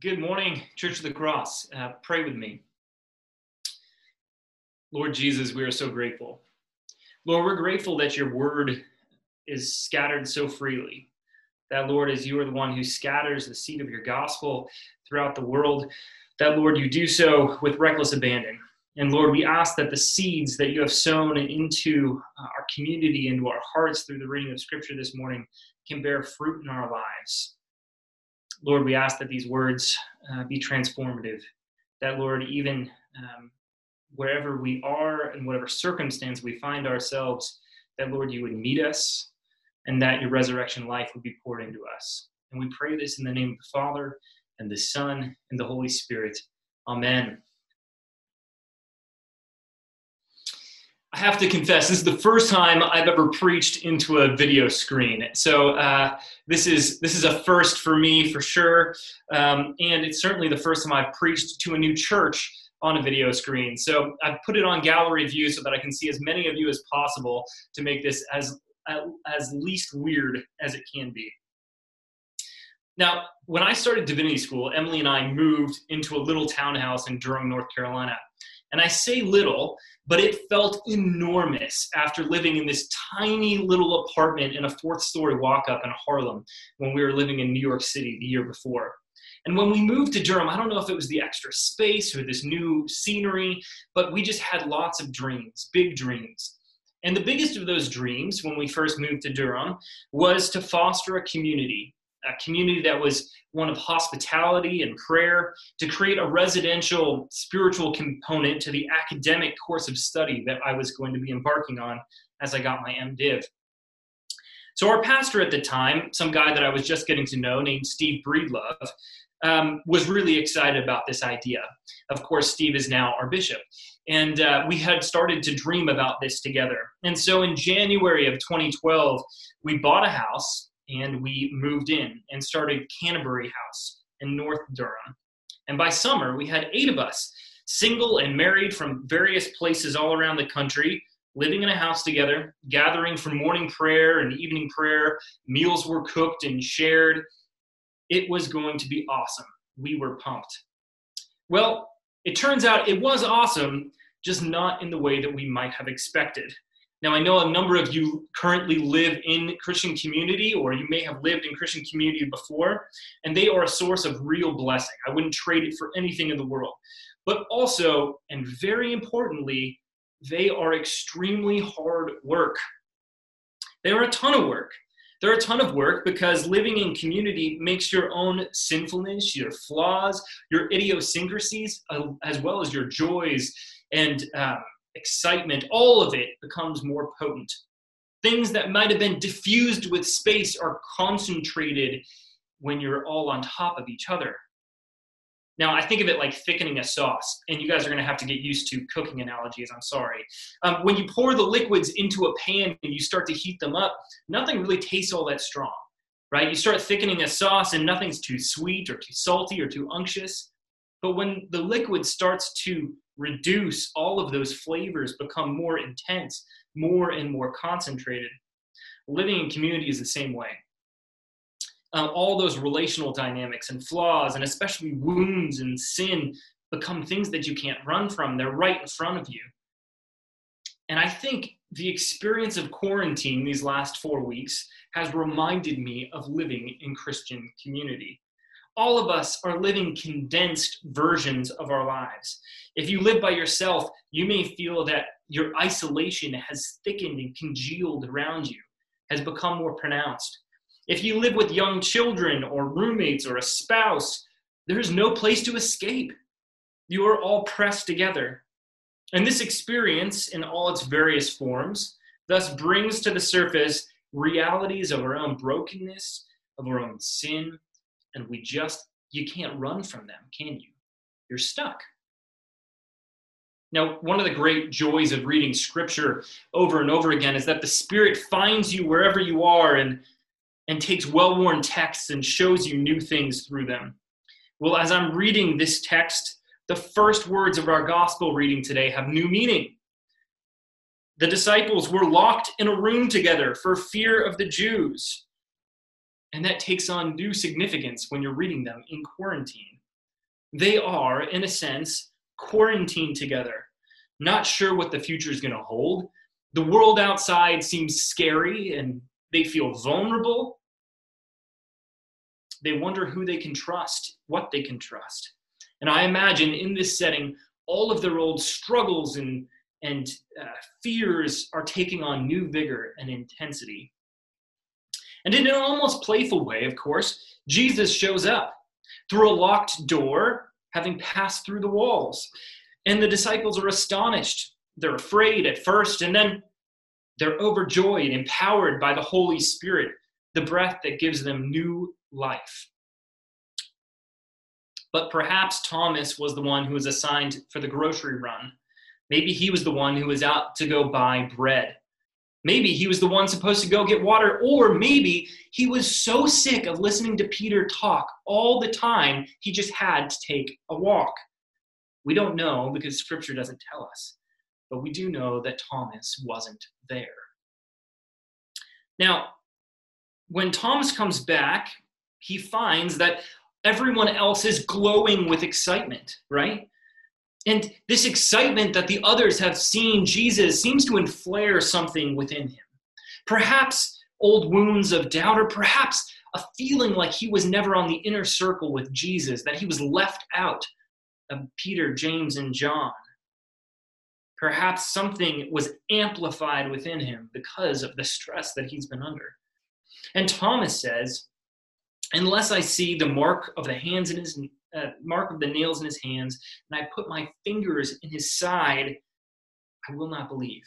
Good morning, Church of the Cross. Uh, pray with me. Lord Jesus, we are so grateful. Lord, we're grateful that your word is scattered so freely. That, Lord, as you are the one who scatters the seed of your gospel throughout the world, that, Lord, you do so with reckless abandon. And Lord, we ask that the seeds that you have sown into our community, into our hearts through the reading of Scripture this morning, can bear fruit in our lives. Lord, we ask that these words uh, be transformative. That, Lord, even um, wherever we are and whatever circumstance we find ourselves, that, Lord, you would meet us and that your resurrection life would be poured into us. And we pray this in the name of the Father and the Son and the Holy Spirit. Amen. I have to confess, this is the first time I've ever preached into a video screen. So uh, this is this is a first for me for sure, um, and it's certainly the first time I've preached to a new church on a video screen. So I've put it on gallery view so that I can see as many of you as possible to make this as as least weird as it can be. Now, when I started divinity school, Emily and I moved into a little townhouse in Durham, North Carolina. And I say little, but it felt enormous after living in this tiny little apartment in a fourth story walk up in Harlem when we were living in New York City the year before. And when we moved to Durham, I don't know if it was the extra space or this new scenery, but we just had lots of dreams, big dreams. And the biggest of those dreams when we first moved to Durham was to foster a community, a community that was one of hospitality and prayer, to create a residential spiritual component to the academic course of study that I was going to be embarking on as I got my MDiv. So, our pastor at the time, some guy that I was just getting to know named Steve Breedlove, um, was really excited about this idea. Of course, Steve is now our bishop. And uh, we had started to dream about this together. And so in January of 2012, we bought a house and we moved in and started Canterbury House in North Durham. And by summer, we had eight of us, single and married from various places all around the country, living in a house together, gathering for morning prayer and evening prayer. Meals were cooked and shared. It was going to be awesome. We were pumped. Well, it turns out it was awesome, just not in the way that we might have expected. Now, I know a number of you currently live in Christian community, or you may have lived in Christian community before, and they are a source of real blessing. I wouldn't trade it for anything in the world. But also, and very importantly, they are extremely hard work. They are a ton of work. They're a ton of work because living in community makes your own sinfulness, your flaws, your idiosyncrasies, uh, as well as your joys and um, excitement, all of it becomes more potent. Things that might have been diffused with space are concentrated when you're all on top of each other. Now, I think of it like thickening a sauce, and you guys are going to have to get used to cooking analogies. I'm sorry. Um, when you pour the liquids into a pan and you start to heat them up, nothing really tastes all that strong, right? You start thickening a sauce, and nothing's too sweet or too salty or too unctuous. But when the liquid starts to reduce, all of those flavors become more intense, more and more concentrated. Living in community is the same way. Um, all those relational dynamics and flaws, and especially wounds and sin, become things that you can't run from. They're right in front of you. And I think the experience of quarantine these last four weeks has reminded me of living in Christian community all of us are living condensed versions of our lives. If you live by yourself, you may feel that your isolation has thickened and congealed around you, has become more pronounced. If you live with young children or roommates or a spouse, there's no place to escape. You are all pressed together. And this experience, in all its various forms, thus brings to the surface realities of our own brokenness, of our own sin, and we just you can't run from them can you? You're stuck. Now one of the great joys of reading scripture over and over again is that the spirit finds you wherever you are and and takes well-worn texts and shows you new things through them. Well as i'm reading this text the first words of our gospel reading today have new meaning. The disciples were locked in a room together for fear of the jews and that takes on new significance when you're reading them in quarantine. They are, in a sense, quarantined together, not sure what the future is going to hold. The world outside seems scary and they feel vulnerable. They wonder who they can trust, what they can trust. And I imagine in this setting, all of their old struggles and, and uh, fears are taking on new vigor and intensity. And in an almost playful way, of course, Jesus shows up through a locked door, having passed through the walls. And the disciples are astonished. They're afraid at first, and then they're overjoyed, empowered by the Holy Spirit, the breath that gives them new life. But perhaps Thomas was the one who was assigned for the grocery run. Maybe he was the one who was out to go buy bread. Maybe he was the one supposed to go get water, or maybe he was so sick of listening to Peter talk all the time, he just had to take a walk. We don't know because scripture doesn't tell us, but we do know that Thomas wasn't there. Now, when Thomas comes back, he finds that everyone else is glowing with excitement, right? And this excitement that the others have seen Jesus seems to inflare something within him. Perhaps old wounds of doubt, or perhaps a feeling like he was never on the inner circle with Jesus, that he was left out of Peter, James, and John. Perhaps something was amplified within him because of the stress that he's been under. And Thomas says, Unless I see the mark of the hands in his uh, mark of the nails in his hands, and I put my fingers in his side, I will not believe.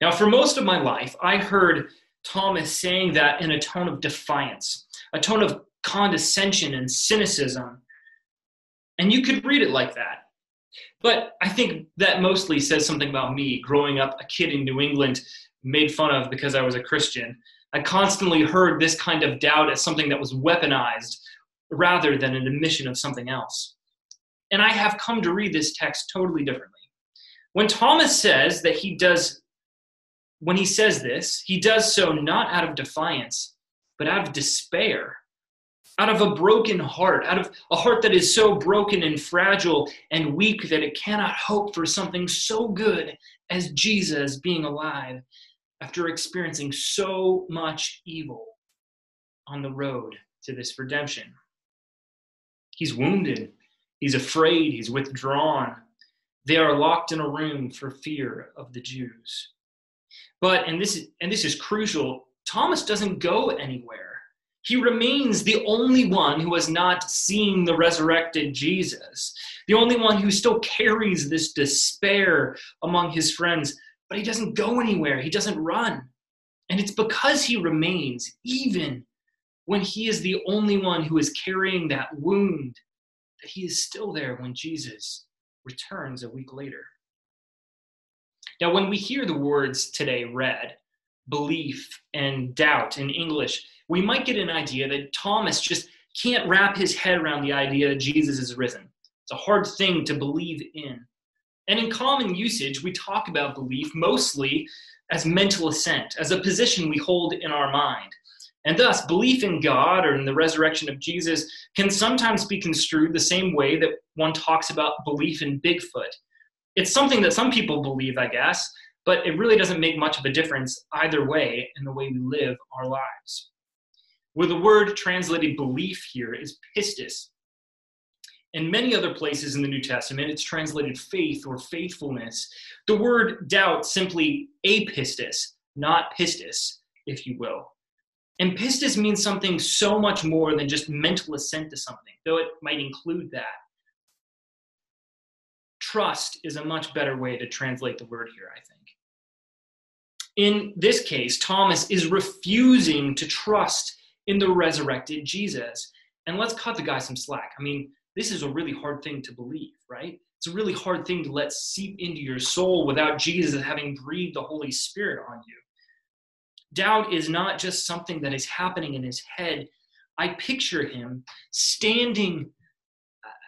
Now, for most of my life, I heard Thomas saying that in a tone of defiance, a tone of condescension and cynicism. And you could read it like that. But I think that mostly says something about me growing up a kid in New England, made fun of because I was a Christian. I constantly heard this kind of doubt as something that was weaponized rather than an admission of something else. And I have come to read this text totally differently. When Thomas says that he does, when he says this, he does so not out of defiance, but out of despair, out of a broken heart, out of a heart that is so broken and fragile and weak that it cannot hope for something so good as Jesus being alive after experiencing so much evil on the road to this redemption. He's wounded. He's afraid. He's withdrawn. They are locked in a room for fear of the Jews. But, and this is, and this is crucial, Thomas doesn't go anywhere. He remains the only one who has not seen the resurrected Jesus, the only one who still carries this despair among his friends, but he doesn't go anywhere. He doesn't run. And it's because he remains, even when he is the only one who is carrying that wound, that he is still there when Jesus returns a week later. Now, when we hear the words today read, belief and doubt in English, we might get an idea that Thomas just can't wrap his head around the idea that Jesus is risen. It's a hard thing to believe in. And in common usage, we talk about belief mostly as mental assent, as a position we hold in our mind. And thus, belief in God or in the resurrection of Jesus can sometimes be construed the same way that one talks about belief in Bigfoot. It's something that some people believe, I guess, but it really doesn't make much of a difference either way in the way we live our lives. Where the word translated belief here is pistis. In many other places in the New Testament, it's translated faith or faithfulness. The word doubt simply apistis, not pistis, if you will. And pistis means something so much more than just mental assent to something, though it might include that. Trust is a much better way to translate the word here, I think. In this case, Thomas is refusing to trust in the resurrected Jesus. And let's cut the guy some slack. I mean, this is a really hard thing to believe, right? It's a really hard thing to let seep into your soul without Jesus having breathed the Holy Spirit on you. Doubt is not just something that is happening in his head. I picture him standing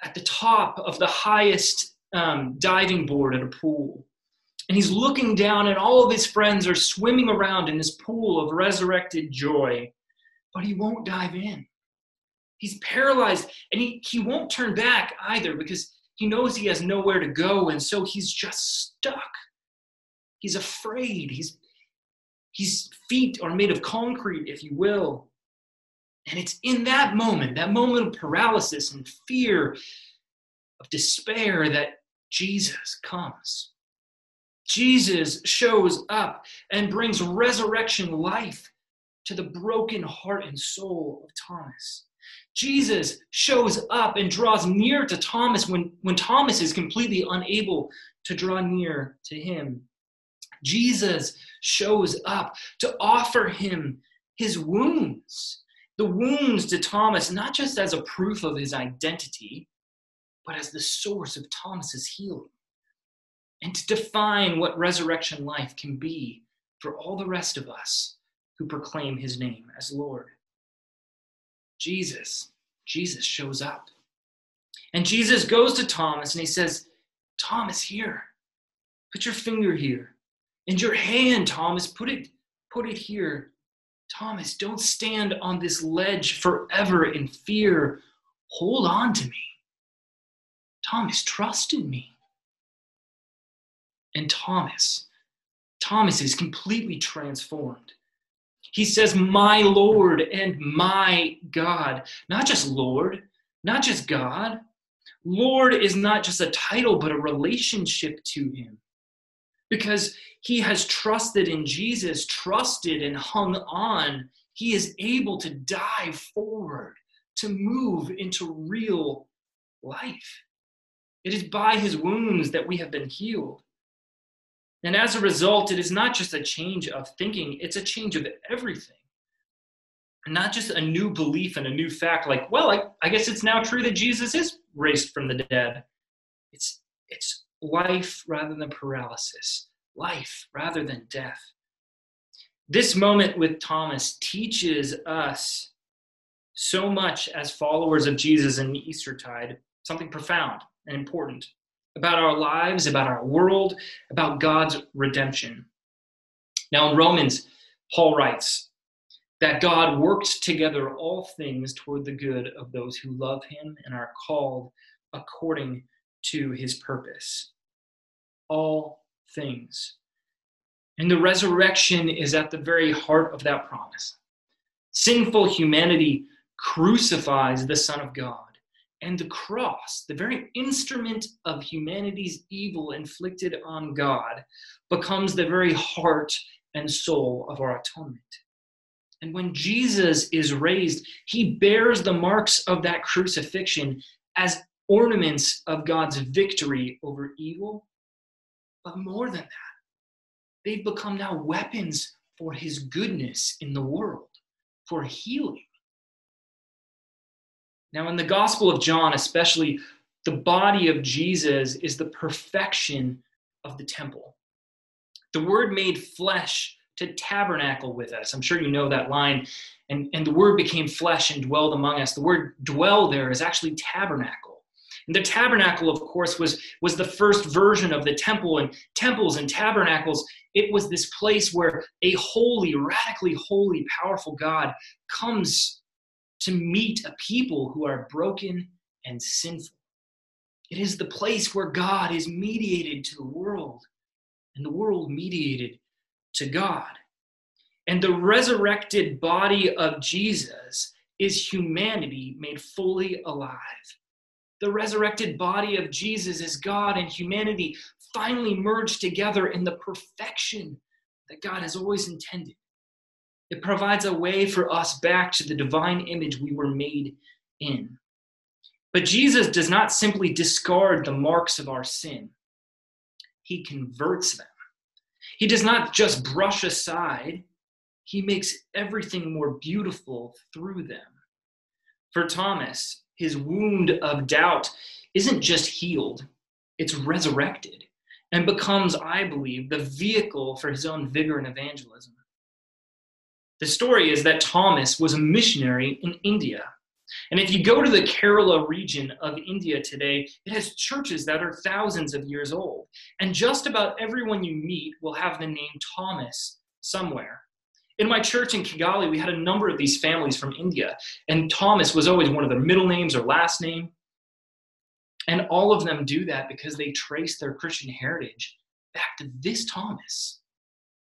at the top of the highest um, diving board at a pool. And he's looking down, and all of his friends are swimming around in this pool of resurrected joy, but he won't dive in. He's paralyzed and he, he won't turn back either because he knows he has nowhere to go. And so he's just stuck. He's afraid. He's, his feet are made of concrete, if you will. And it's in that moment, that moment of paralysis and fear, of despair, that Jesus comes. Jesus shows up and brings resurrection life to the broken heart and soul of Thomas. Jesus shows up and draws near to Thomas when, when Thomas is completely unable to draw near to him. Jesus shows up to offer him his wounds, the wounds to Thomas, not just as a proof of his identity, but as the source of Thomas's healing and to define what resurrection life can be for all the rest of us who proclaim his name as Lord. Jesus, Jesus shows up. And Jesus goes to Thomas and he says, Thomas, here, put your finger here. And your hand, Thomas, put it, put it here. Thomas, don't stand on this ledge forever in fear. Hold on to me. Thomas, trust in me and Thomas. Thomas is completely transformed. He says, My Lord and my God. Not just Lord, not just God. Lord is not just a title, but a relationship to him. Because he has trusted in Jesus, trusted and hung on, he is able to dive forward, to move into real life. It is by his wounds that we have been healed. And as a result, it is not just a change of thinking, it's a change of everything. Not just a new belief and a new fact, like, well, I, I guess it's now true that Jesus is raised from the dead. It's, it's life rather than paralysis, life rather than death. This moment with Thomas teaches us so much as followers of Jesus in the Eastertide, something profound and important about our lives, about our world, about God's redemption. Now, in Romans, Paul writes that God works together all things toward the good of those who love him and are called according to his purpose. All things. And the resurrection is at the very heart of that promise. Sinful humanity crucifies the Son of God and the cross, the very instrument of humanity's evil inflicted on God, becomes the very heart and soul of our atonement. And when Jesus is raised, he bears the marks of that crucifixion as ornaments of God's victory over evil. But more than that, they've become now weapons for his goodness in the world, for healing now, in the Gospel of John, especially, the body of Jesus is the perfection of the temple. The Word made flesh to tabernacle with us. I'm sure you know that line. And, and the Word became flesh and dwelled among us. The word dwell there is actually tabernacle. And the tabernacle, of course, was, was the first version of the temple. And temples and tabernacles, it was this place where a holy, radically holy, powerful God comes to meet a people who are broken and sinful. It is the place where God is mediated to the world and the world mediated to God. And the resurrected body of Jesus is humanity made fully alive. The resurrected body of Jesus is God and humanity finally merged together in the perfection that God has always intended. It provides a way for us back to the divine image we were made in. But Jesus does not simply discard the marks of our sin, He converts them. He does not just brush aside, He makes everything more beautiful through them. For Thomas, his wound of doubt isn't just healed, it's resurrected and becomes, I believe, the vehicle for his own vigor and evangelism. The story is that Thomas was a missionary in India. And if you go to the Kerala region of India today, it has churches that are thousands of years old. And just about everyone you meet will have the name Thomas somewhere. In my church in Kigali, we had a number of these families from India, and Thomas was always one of their middle names or last name. And all of them do that because they trace their Christian heritage back to this Thomas.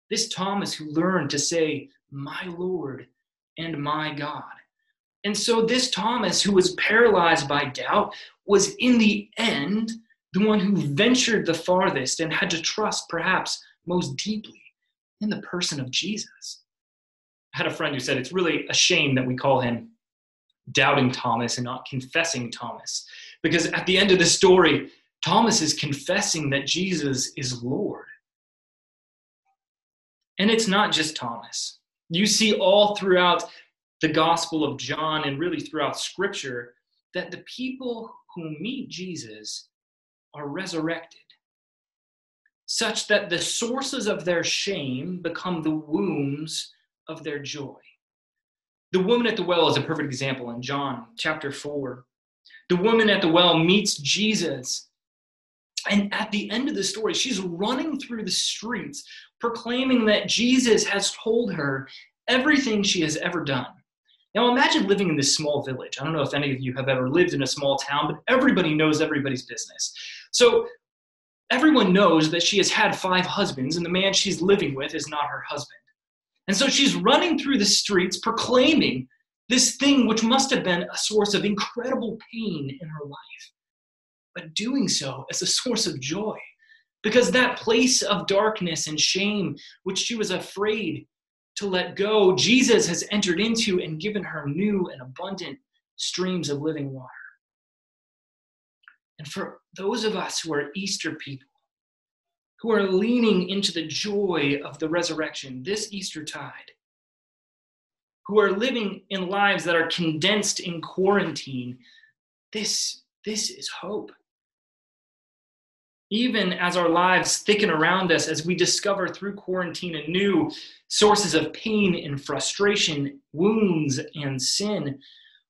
This Thomas who learned to say, My Lord and my God. And so, this Thomas, who was paralyzed by doubt, was in the end the one who ventured the farthest and had to trust perhaps most deeply in the person of Jesus. Had a friend who said it's really a shame that we call him doubting Thomas and not confessing Thomas. Because at the end of the story, Thomas is confessing that Jesus is Lord. And it's not just Thomas. You see all throughout the Gospel of John and really throughout Scripture that the people who meet Jesus are resurrected, such that the sources of their shame become the wombs of their joy. The woman at the well is a perfect example in John chapter 4. The woman at the well meets Jesus. And at the end of the story, she's running through the streets proclaiming that Jesus has told her everything she has ever done. Now imagine living in this small village. I don't know if any of you have ever lived in a small town, but everybody knows everybody's business. So everyone knows that she has had five husbands, and the man she's living with is not her husband. And so she's running through the streets proclaiming this thing which must have been a source of incredible pain in her life, but doing so as a source of joy. Because that place of darkness and shame, which she was afraid to let go, Jesus has entered into and given her new and abundant streams of living water. And for those of us who are Easter people, who are leaning into the joy of the resurrection this Easter tide, who are living in lives that are condensed in quarantine, this, this is hope. Even as our lives thicken around us, as we discover through quarantine anew sources of pain and frustration, wounds and sin,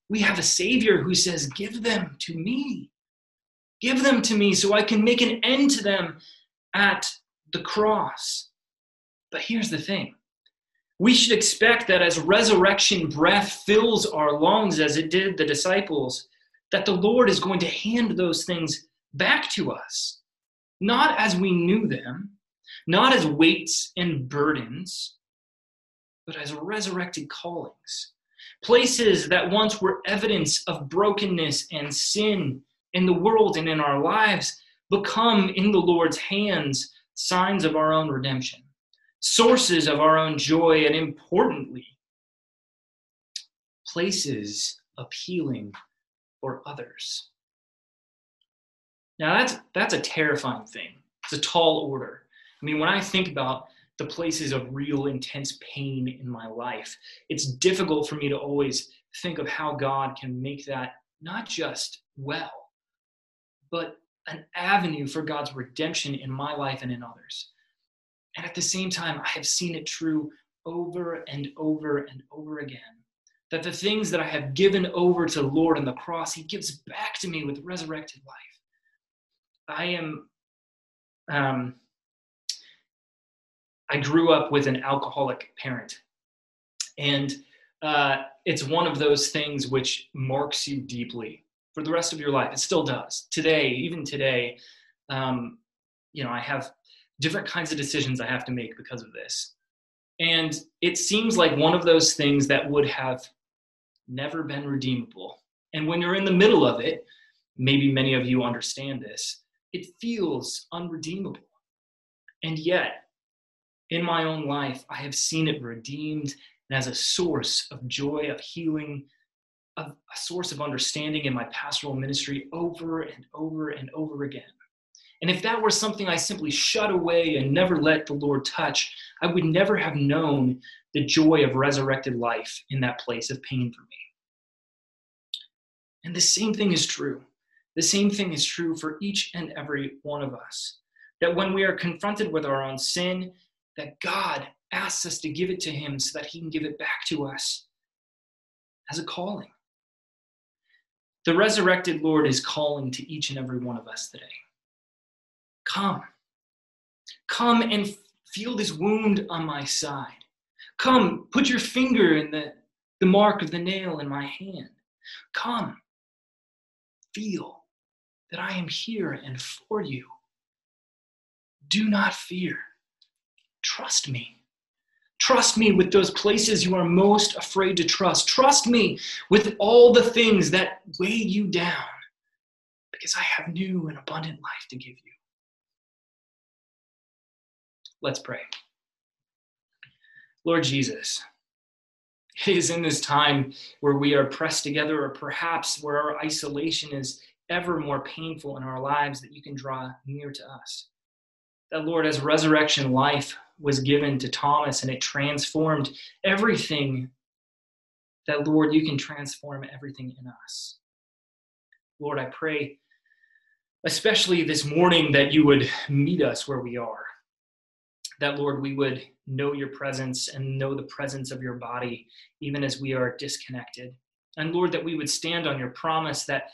we have a Savior who says, Give them to me. Give them to me so I can make an end to them at the cross. But here's the thing we should expect that as resurrection breath fills our lungs, as it did the disciples, that the Lord is going to hand those things back to us, not as we knew them, not as weights and burdens, but as resurrected callings. Places that once were evidence of brokenness and sin in the world and in our lives become in the Lord's hands signs of our own redemption, sources of our own joy, and importantly, places of healing for others. Now that's that's a terrifying thing. It's a tall order. I mean, when I think about the places of real intense pain in my life, it's difficult for me to always think of how God can make that not just well, but an avenue for God's redemption in my life and in others. And at the same time, I have seen it true over and over and over again that the things that I have given over to the Lord on the cross, He gives back to me with resurrected life. I am, um, I grew up with an alcoholic parent. And uh, it's one of those things which marks you deeply for the rest of your life. It still does. Today, even today, um, you know, I have different kinds of decisions I have to make because of this. And it seems like one of those things that would have never been redeemable. And when you're in the middle of it, maybe many of you understand this, it feels unredeemable. And yet, in my own life, I have seen it redeemed and as a source of joy, of healing, a, a source of understanding in my pastoral ministry over and over and over again. And if that were something I simply shut away and never let the Lord touch, I would never have known the joy of resurrected life in that place of pain for me. And the same thing is true. The same thing is true for each and every one of us. That when we are confronted with our own sin, that God asks us to give it to Him so that He can give it back to us as a calling. The resurrected Lord is calling to each and every one of us today. Come. Come and feel this wound on my side. Come, put your finger in the, the mark of the nail in my hand. Come, feel that I am here and for you. Do not fear. Trust me. Trust me with those places you are most afraid to trust. Trust me with all the things that weigh you down because I have new and abundant life to give you. Let's pray. Lord Jesus, it is in this time where we are pressed together, or perhaps where our isolation is ever more painful in our lives, that you can draw near to us. That, Lord, as resurrection life was given to Thomas and it transformed everything, that, Lord, you can transform everything in us. Lord, I pray, especially this morning, that you would meet us where we are that, Lord, we would know your presence and know the presence of your body, even as we are disconnected. And Lord, that we would stand on your promise that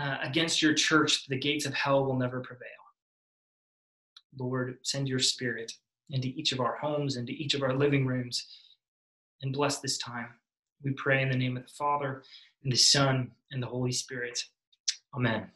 uh, against your church, the gates of hell will never prevail. Lord, send your spirit into each of our homes, into each of our living rooms, and bless this time. We pray in the name of the Father, and the Son, and the Holy Spirit. Amen.